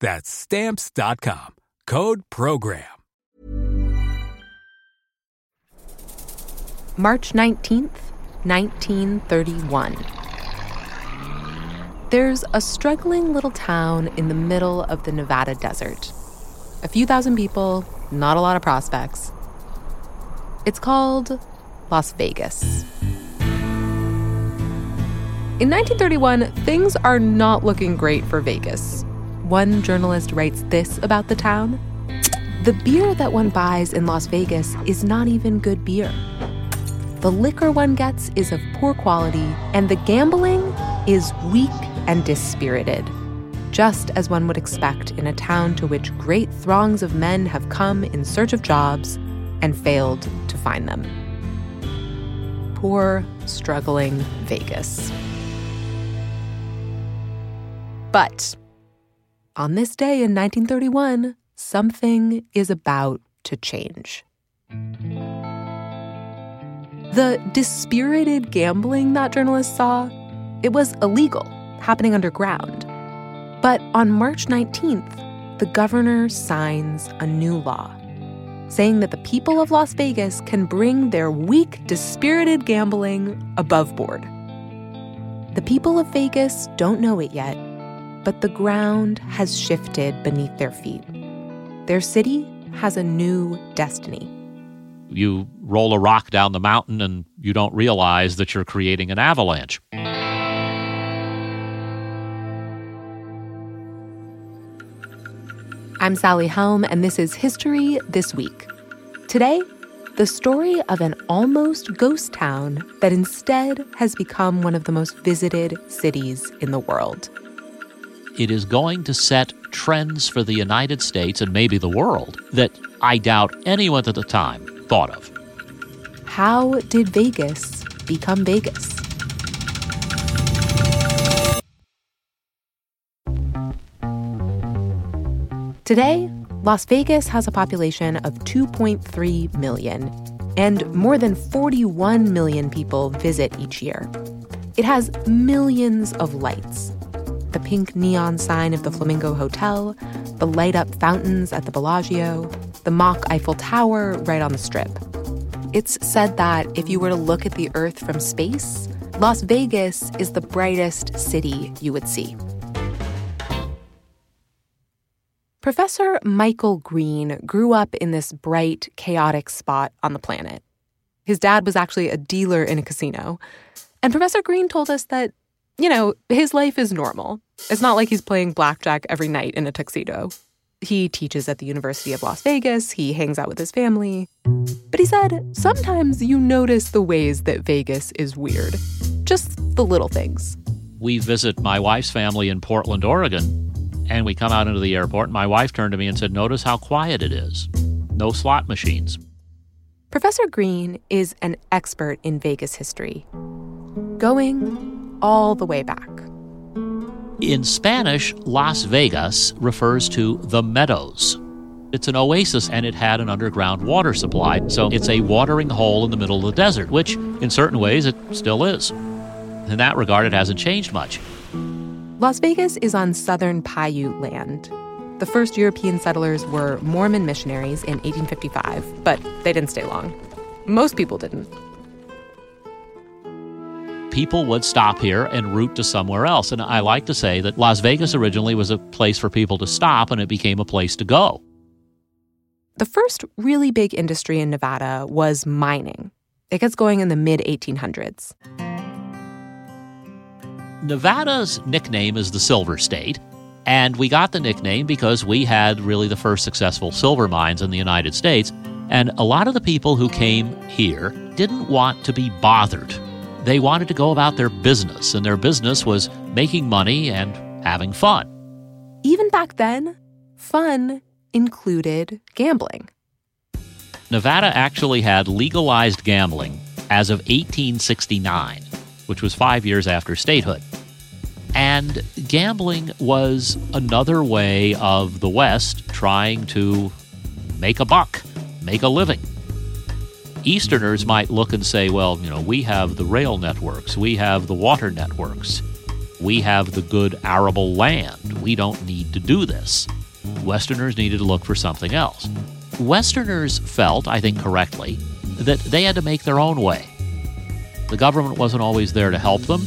That's stamps.com. Code program. March 19th, 1931. There's a struggling little town in the middle of the Nevada desert. A few thousand people, not a lot of prospects. It's called Las Vegas. In 1931, things are not looking great for Vegas. One journalist writes this about the town The beer that one buys in Las Vegas is not even good beer. The liquor one gets is of poor quality, and the gambling is weak and dispirited, just as one would expect in a town to which great throngs of men have come in search of jobs and failed to find them. Poor, struggling Vegas. But on this day in 1931, something is about to change. The dispirited gambling that journalists saw, it was illegal, happening underground. But on March 19th, the governor signs a new law saying that the people of Las Vegas can bring their weak, dispirited gambling above board. The people of Vegas don't know it yet, but the ground has shifted beneath their feet. Their city has a new destiny. You roll a rock down the mountain and you don't realize that you're creating an avalanche. I'm Sally Helm, and this is History This Week. Today, the story of an almost ghost town that instead has become one of the most visited cities in the world. It is going to set trends for the United States and maybe the world that I doubt anyone at the time thought of. How did Vegas become Vegas? Today, Las Vegas has a population of 2.3 million, and more than 41 million people visit each year. It has millions of lights pink neon sign of the Flamingo Hotel, the light up fountains at the Bellagio, the mock Eiffel Tower right on the strip. It's said that if you were to look at the Earth from space, Las Vegas is the brightest city you would see. Professor Michael Green grew up in this bright, chaotic spot on the planet. His dad was actually a dealer in a casino. And Professor Green told us that, you know, his life is normal. It's not like he's playing blackjack every night in a tuxedo. He teaches at the University of Las Vegas, he hangs out with his family. But he said sometimes you notice the ways that Vegas is weird, just the little things. We visit my wife's family in Portland, Oregon, and we come out into the airport. And my wife turned to me and said, Notice how quiet it is. No slot machines. Professor Green is an expert in Vegas history, going all the way back. In Spanish, Las Vegas refers to the meadows. It's an oasis and it had an underground water supply, so it's a watering hole in the middle of the desert, which in certain ways it still is. In that regard, it hasn't changed much. Las Vegas is on southern Paiute land. The first European settlers were Mormon missionaries in 1855, but they didn't stay long. Most people didn't people would stop here and route to somewhere else. And I like to say that Las Vegas originally was a place for people to stop and it became a place to go. The first really big industry in Nevada was mining. It gets going in the mid 1800s. Nevada's nickname is the Silver State, and we got the nickname because we had really the first successful silver mines in the United States. And a lot of the people who came here didn't want to be bothered. They wanted to go about their business, and their business was making money and having fun. Even back then, fun included gambling. Nevada actually had legalized gambling as of 1869, which was five years after statehood. And gambling was another way of the West trying to make a buck, make a living. Easterners might look and say, well, you know, we have the rail networks, we have the water networks, we have the good arable land. We don't need to do this. Westerners needed to look for something else. Westerners felt, I think correctly, that they had to make their own way. The government wasn't always there to help them.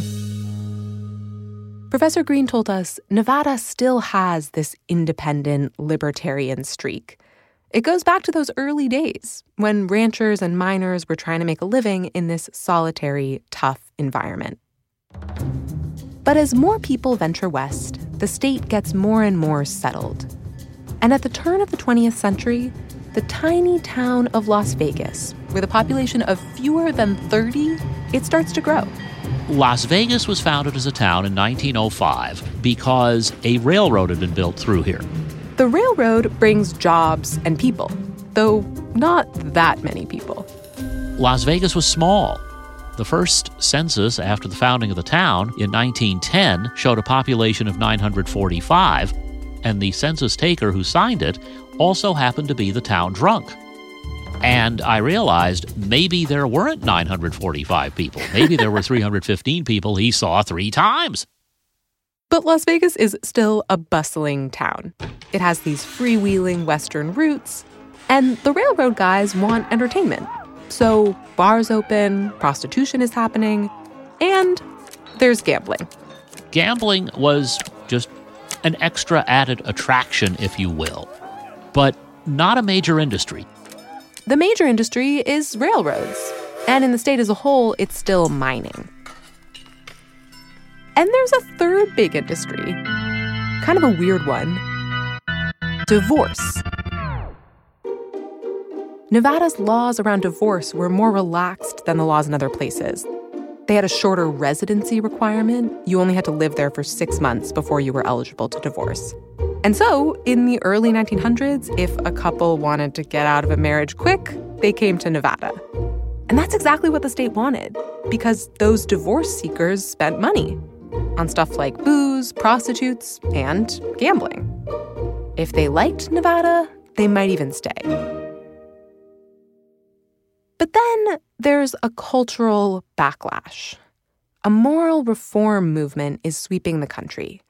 Professor Green told us Nevada still has this independent libertarian streak. It goes back to those early days when ranchers and miners were trying to make a living in this solitary, tough environment. But as more people venture west, the state gets more and more settled. And at the turn of the 20th century, the tiny town of Las Vegas, with a population of fewer than 30, it starts to grow. Las Vegas was founded as a town in 1905 because a railroad had been built through here. The railroad brings jobs and people, though not that many people. Las Vegas was small. The first census after the founding of the town in 1910 showed a population of 945, and the census taker who signed it also happened to be the town drunk. And I realized maybe there weren't 945 people. Maybe there were 315 people he saw three times. But Las Vegas is still a bustling town. It has these freewheeling Western roots, and the railroad guys want entertainment. So bars open, prostitution is happening, and there's gambling. Gambling was just an extra added attraction, if you will, but not a major industry. The major industry is railroads, and in the state as a whole, it's still mining. And there's a third big industry, kind of a weird one divorce. Nevada's laws around divorce were more relaxed than the laws in other places. They had a shorter residency requirement. You only had to live there for six months before you were eligible to divorce. And so, in the early 1900s, if a couple wanted to get out of a marriage quick, they came to Nevada. And that's exactly what the state wanted, because those divorce seekers spent money on stuff like booze, prostitutes, and gambling. If they liked Nevada, they might even stay. But then there's a cultural backlash. A moral reform movement is sweeping the country.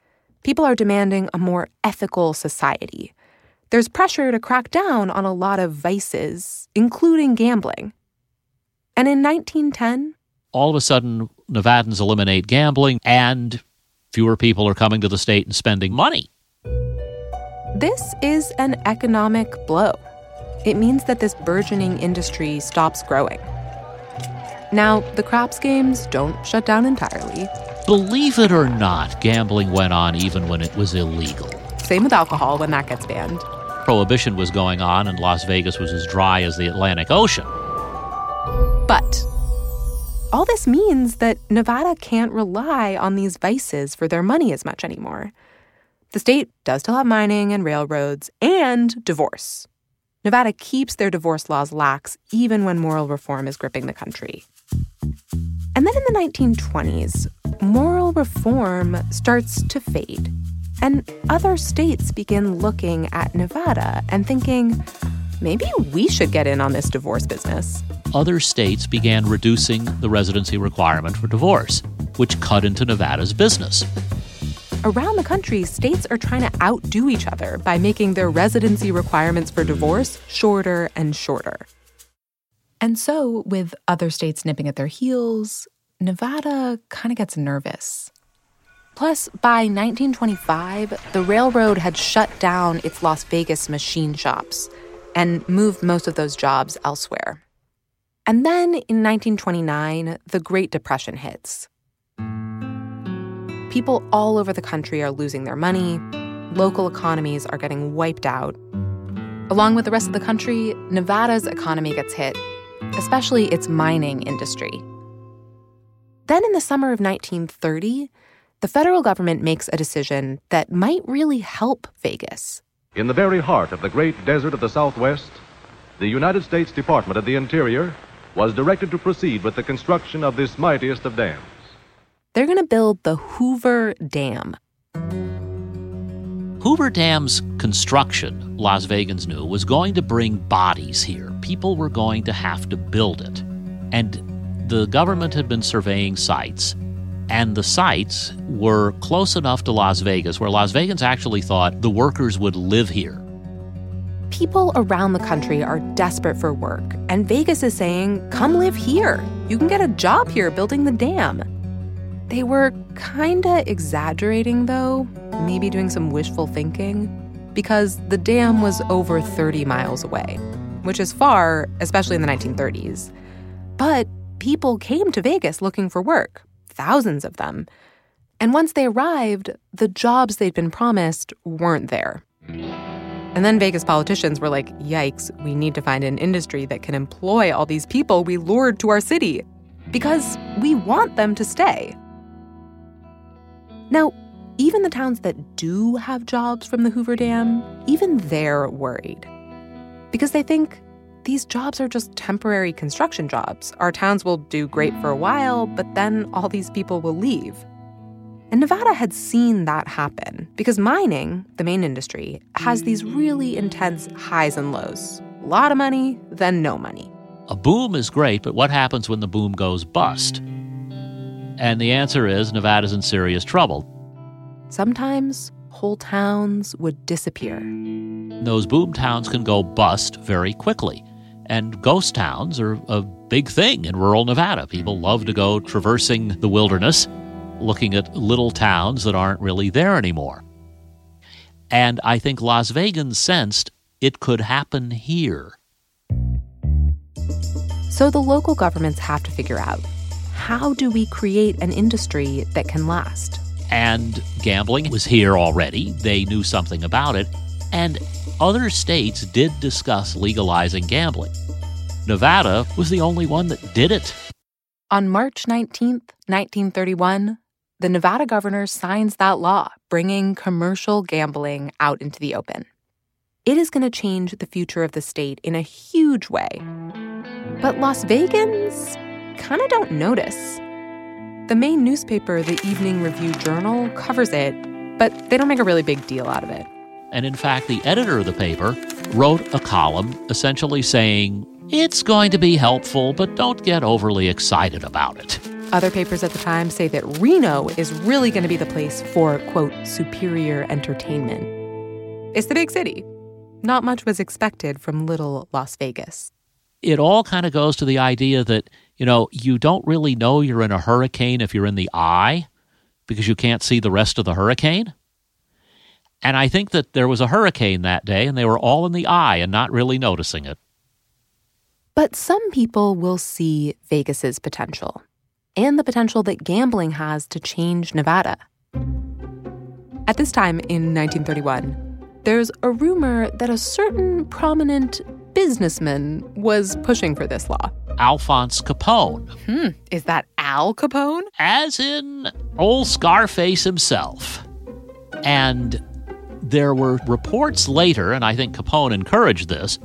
People are demanding a more ethical society. There's pressure to crack down on a lot of vices, including gambling. And in 1910, all of a sudden, Nevadans eliminate gambling and fewer people are coming to the state and spending money. This is an economic blow. It means that this burgeoning industry stops growing. Now, the craps games don't shut down entirely. Believe it or not, gambling went on even when it was illegal. Same with alcohol when that gets banned. Prohibition was going on, and Las Vegas was as dry as the Atlantic Ocean. All this means that Nevada can't rely on these vices for their money as much anymore. The state does still have mining and railroads and divorce. Nevada keeps their divorce laws lax even when moral reform is gripping the country. And then in the 1920s, moral reform starts to fade. And other states begin looking at Nevada and thinking, maybe we should get in on this divorce business. Other states began reducing the residency requirement for divorce, which cut into Nevada's business. Around the country, states are trying to outdo each other by making their residency requirements for divorce shorter and shorter. And so, with other states nipping at their heels, Nevada kind of gets nervous. Plus, by 1925, the railroad had shut down its Las Vegas machine shops. and moved most of those jobs elsewhere. And then in 1929, the Great Depression hits. People all over the country are losing their money, local economies are getting wiped out. Along with the rest of the country, Nevada's economy gets hit, especially its mining industry. Then in the summer of 1930, the federal government makes a decision that might really help Vegas. In the very heart of the great desert of the Southwest, the United States Department of the Interior was directed to proceed with the construction of this mightiest of dams. They're going to build the Hoover Dam. Hoover Dam's construction, Las Vegans knew, was going to bring bodies here. People were going to have to build it. And the government had been surveying sites, and the sites were close enough to Las Vegas where Las Vegans actually thought the workers would live here. People around the country are desperate for work, and Vegas is saying, come live here. You can get a job here building the dam. They were kinda exaggerating, though, maybe doing some wishful thinking, because the dam was over 30 miles away, which is far, especially in the 1930s. But people came to Vegas looking for work, thousands of them. And once they arrived, the jobs they'd been promised weren't there. And then Vegas politicians were like, yikes, we need to find an industry that can employ all these people we lured to our city because we want them to stay. Now, even the towns that do have jobs from the Hoover Dam, even they're worried because they think these jobs are just temporary construction jobs. Our towns will do great for a while, but then all these people will leave. And Nevada had seen that happen because mining, the main industry, has these really intense highs and lows. A lot of money, then no money. A boom is great, but what happens when the boom goes bust? And the answer is Nevada's in serious trouble. Sometimes whole towns would disappear. Those boom towns can go bust very quickly. And ghost towns are a big thing in rural Nevada. People love to go traversing the wilderness looking at little towns that aren't really there anymore. And I think Las Vegas sensed it could happen here. So the local governments have to figure out how do we create an industry that can last? And gambling was here already. They knew something about it. And other states did discuss legalizing gambling. Nevada was the only one that did it. On March 19th, 1931, the Nevada governor signs that law, bringing commercial gambling out into the open. It is going to change the future of the state in a huge way. But Las Vegans kind of don't notice. The main newspaper, the Evening Review Journal, covers it, but they don't make a really big deal out of it. And in fact, the editor of the paper wrote a column essentially saying, it's going to be helpful, but don't get overly excited about it. Other papers at the time say that Reno is really going to be the place for, quote, superior entertainment. It's the big city. Not much was expected from little Las Vegas. It all kind of goes to the idea that, you know, you don't really know you're in a hurricane if you're in the eye because you can't see the rest of the hurricane. And I think that there was a hurricane that day and they were all in the eye and not really noticing it. But some people will see Vegas's potential and the potential that gambling has to change Nevada. At this time in 1931, there's a rumor that a certain prominent businessman was pushing for this law. Alphonse Capone. Hmm, is that Al Capone? As in old Scarface himself. And there were reports later, and I think Capone encouraged this,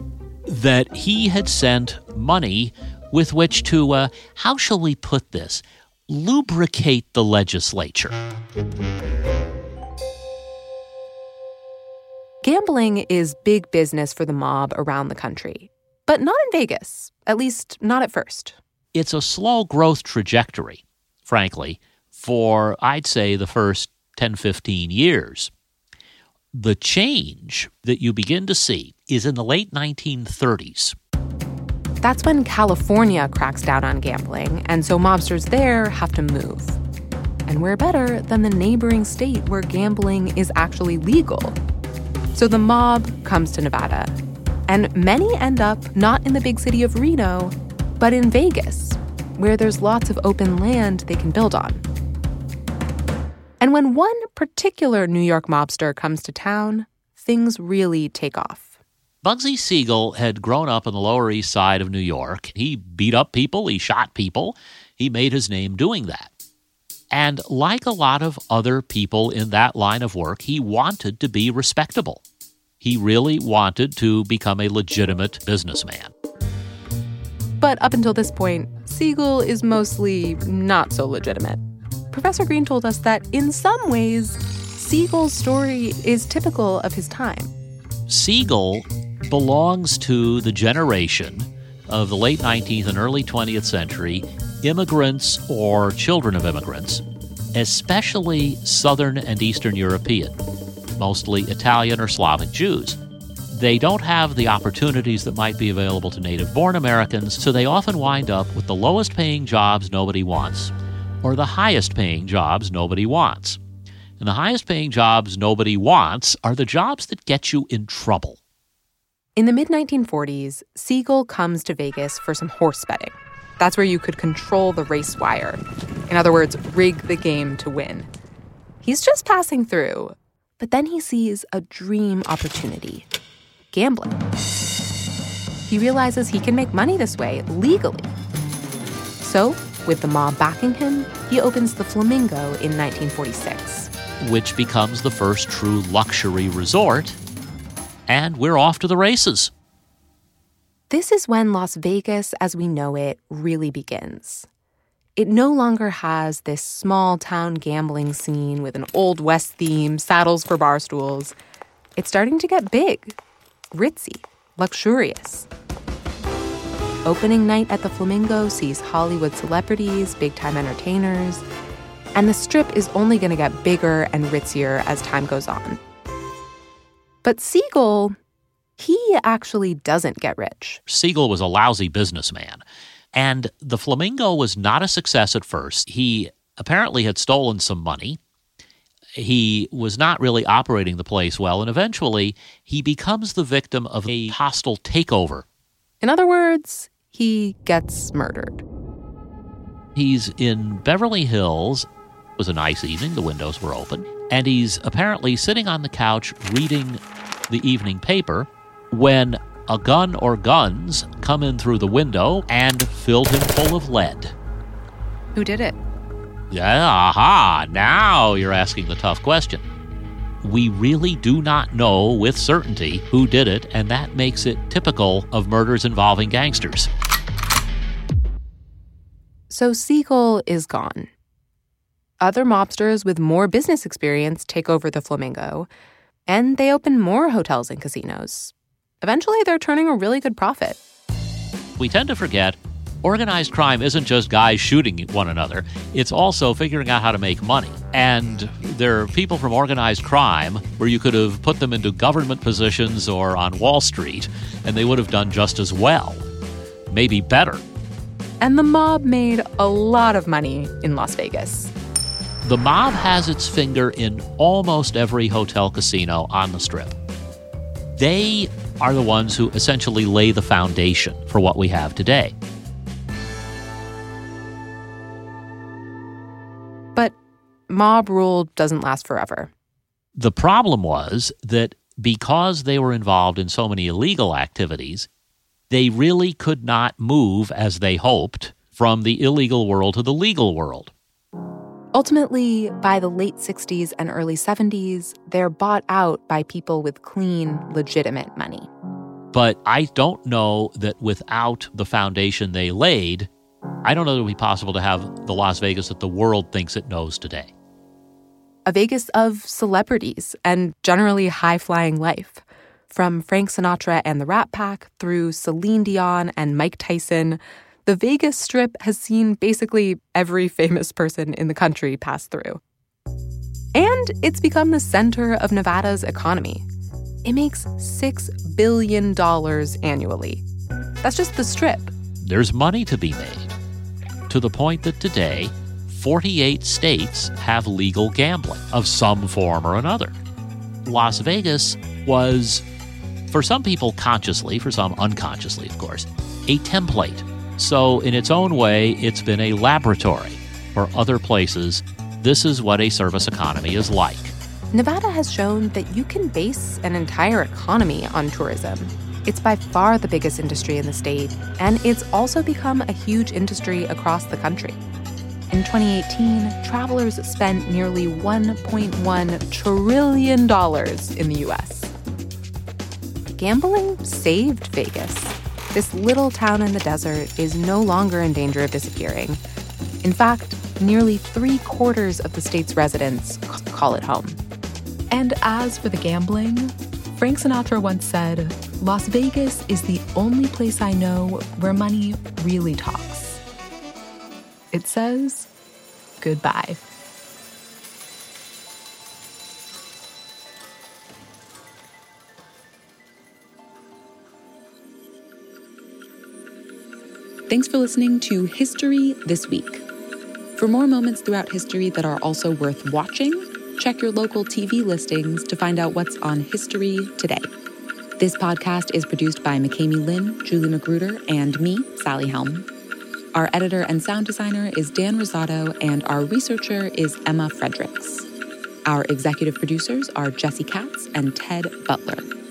that he had sent money with which to, uh, how shall we put this, lubricate the legislature. Gambling is big business for the mob around the country, but not in Vegas, at least not at first. It's a slow growth trajectory, frankly, for I'd say the first 10, 15 years. The change that you begin to see is in the late 1930s. That's when California cracks down on gambling, and so mobsters there have to move. And where better than the neighboring state where gambling is actually legal? So the mob comes to Nevada. And many end up not in the big city of Reno, but in Vegas, where there's lots of open land they can build on. And when one particular New York mobster comes to town, things really take off. Bugsy Siegel had grown up on the Lower East Side of New York. He beat up people, he shot people. He made his name doing that. And like a lot of other people in that line of work, he wanted to be respectable. He really wanted to become a legitimate businessman. But up until this point, Siegel is mostly not so legitimate. Professor Green told us that in some ways, Siegel's story is typical of his time. Siegel belongs to the generation of the late 19th and early 20th century immigrants or children of immigrants, especially Southern and Eastern European, mostly Italian or Slavic Jews. They don't have the opportunities that might be available to native born Americans, so they often wind up with the lowest paying jobs nobody wants, or the highest paying jobs nobody wants. And the highest paying jobs nobody wants are the jobs that get you in trouble. In the mid 1940s, Siegel comes to Vegas for some horse betting. That's where you could control the race wire. In other words, rig the game to win. He's just passing through, but then he sees a dream opportunity gambling. He realizes he can make money this way legally. So, with the mob backing him, he opens the Flamingo in 1946, which becomes the first true luxury resort. And we're off to the races. This is when Las Vegas as we know it really begins. It no longer has this small town gambling scene with an Old West theme, saddles for bar stools. It's starting to get big ritzy, luxurious. Opening night at the Flamingo sees Hollywood celebrities, big time entertainers, and the strip is only going to get bigger and ritzier as time goes on. But Siegel, he actually doesn't get rich. Siegel was a lousy businessman, and the Flamingo was not a success at first. He apparently had stolen some money he was not really operating the place well, and eventually he becomes the victim of a hostile takeover. In other words, he gets murdered. He's in Beverly Hills. It was a nice evening, the windows were open, and he's apparently sitting on the couch reading the evening paper when a gun or guns come in through the window and filled him full of lead. Who did it? Yeah, aha, now you're asking the tough question. We really do not know with certainty who did it, and that makes it typical of murders involving gangsters. So Siegel is gone. Other mobsters with more business experience take over the Flamingo, and they open more hotels and casinos. Eventually, they're turning a really good profit. We tend to forget organized crime isn't just guys shooting one another, it's also figuring out how to make money. And there are people from organized crime where you could have put them into government positions or on Wall Street, and they would have done just as well, maybe better. And the mob made a lot of money in Las Vegas. The mob has its finger in almost every hotel casino on the strip. They are the ones who essentially lay the foundation for what we have today. But mob rule doesn't last forever. The problem was that because they were involved in so many illegal activities, they really could not move as they hoped from the illegal world to the legal world. Ultimately, by the late 60s and early 70s, they're bought out by people with clean, legitimate money. But I don't know that without the foundation they laid, I don't know that it would be possible to have the Las Vegas that the world thinks it knows today a Vegas of celebrities and generally high flying life. From Frank Sinatra and the Rat Pack through Celine Dion and Mike Tyson, the Vegas Strip has seen basically every famous person in the country pass through. And it's become the center of Nevada's economy. It makes $6 billion annually. That's just the strip. There's money to be made. To the point that today, 48 states have legal gambling of some form or another. Las Vegas was for some people consciously, for some unconsciously, of course, a template. So, in its own way, it's been a laboratory for other places. This is what a service economy is like. Nevada has shown that you can base an entire economy on tourism. It's by far the biggest industry in the state, and it's also become a huge industry across the country. In 2018, travelers spent nearly $1.1 trillion in the US. Gambling saved Vegas. This little town in the desert is no longer in danger of disappearing. In fact, nearly three quarters of the state's residents call it home. And as for the gambling, Frank Sinatra once said, Las Vegas is the only place I know where money really talks. It says goodbye. Thanks for listening to History This Week. For more moments throughout history that are also worth watching, check your local TV listings to find out what's on history today. This podcast is produced by McCamey Lynn, Julie Magruder, and me, Sally Helm. Our editor and sound designer is Dan Rosato, and our researcher is Emma Fredericks. Our executive producers are Jesse Katz and Ted Butler.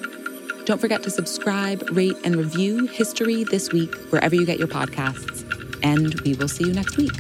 Don't forget to subscribe, rate, and review History This Week wherever you get your podcasts. And we will see you next week.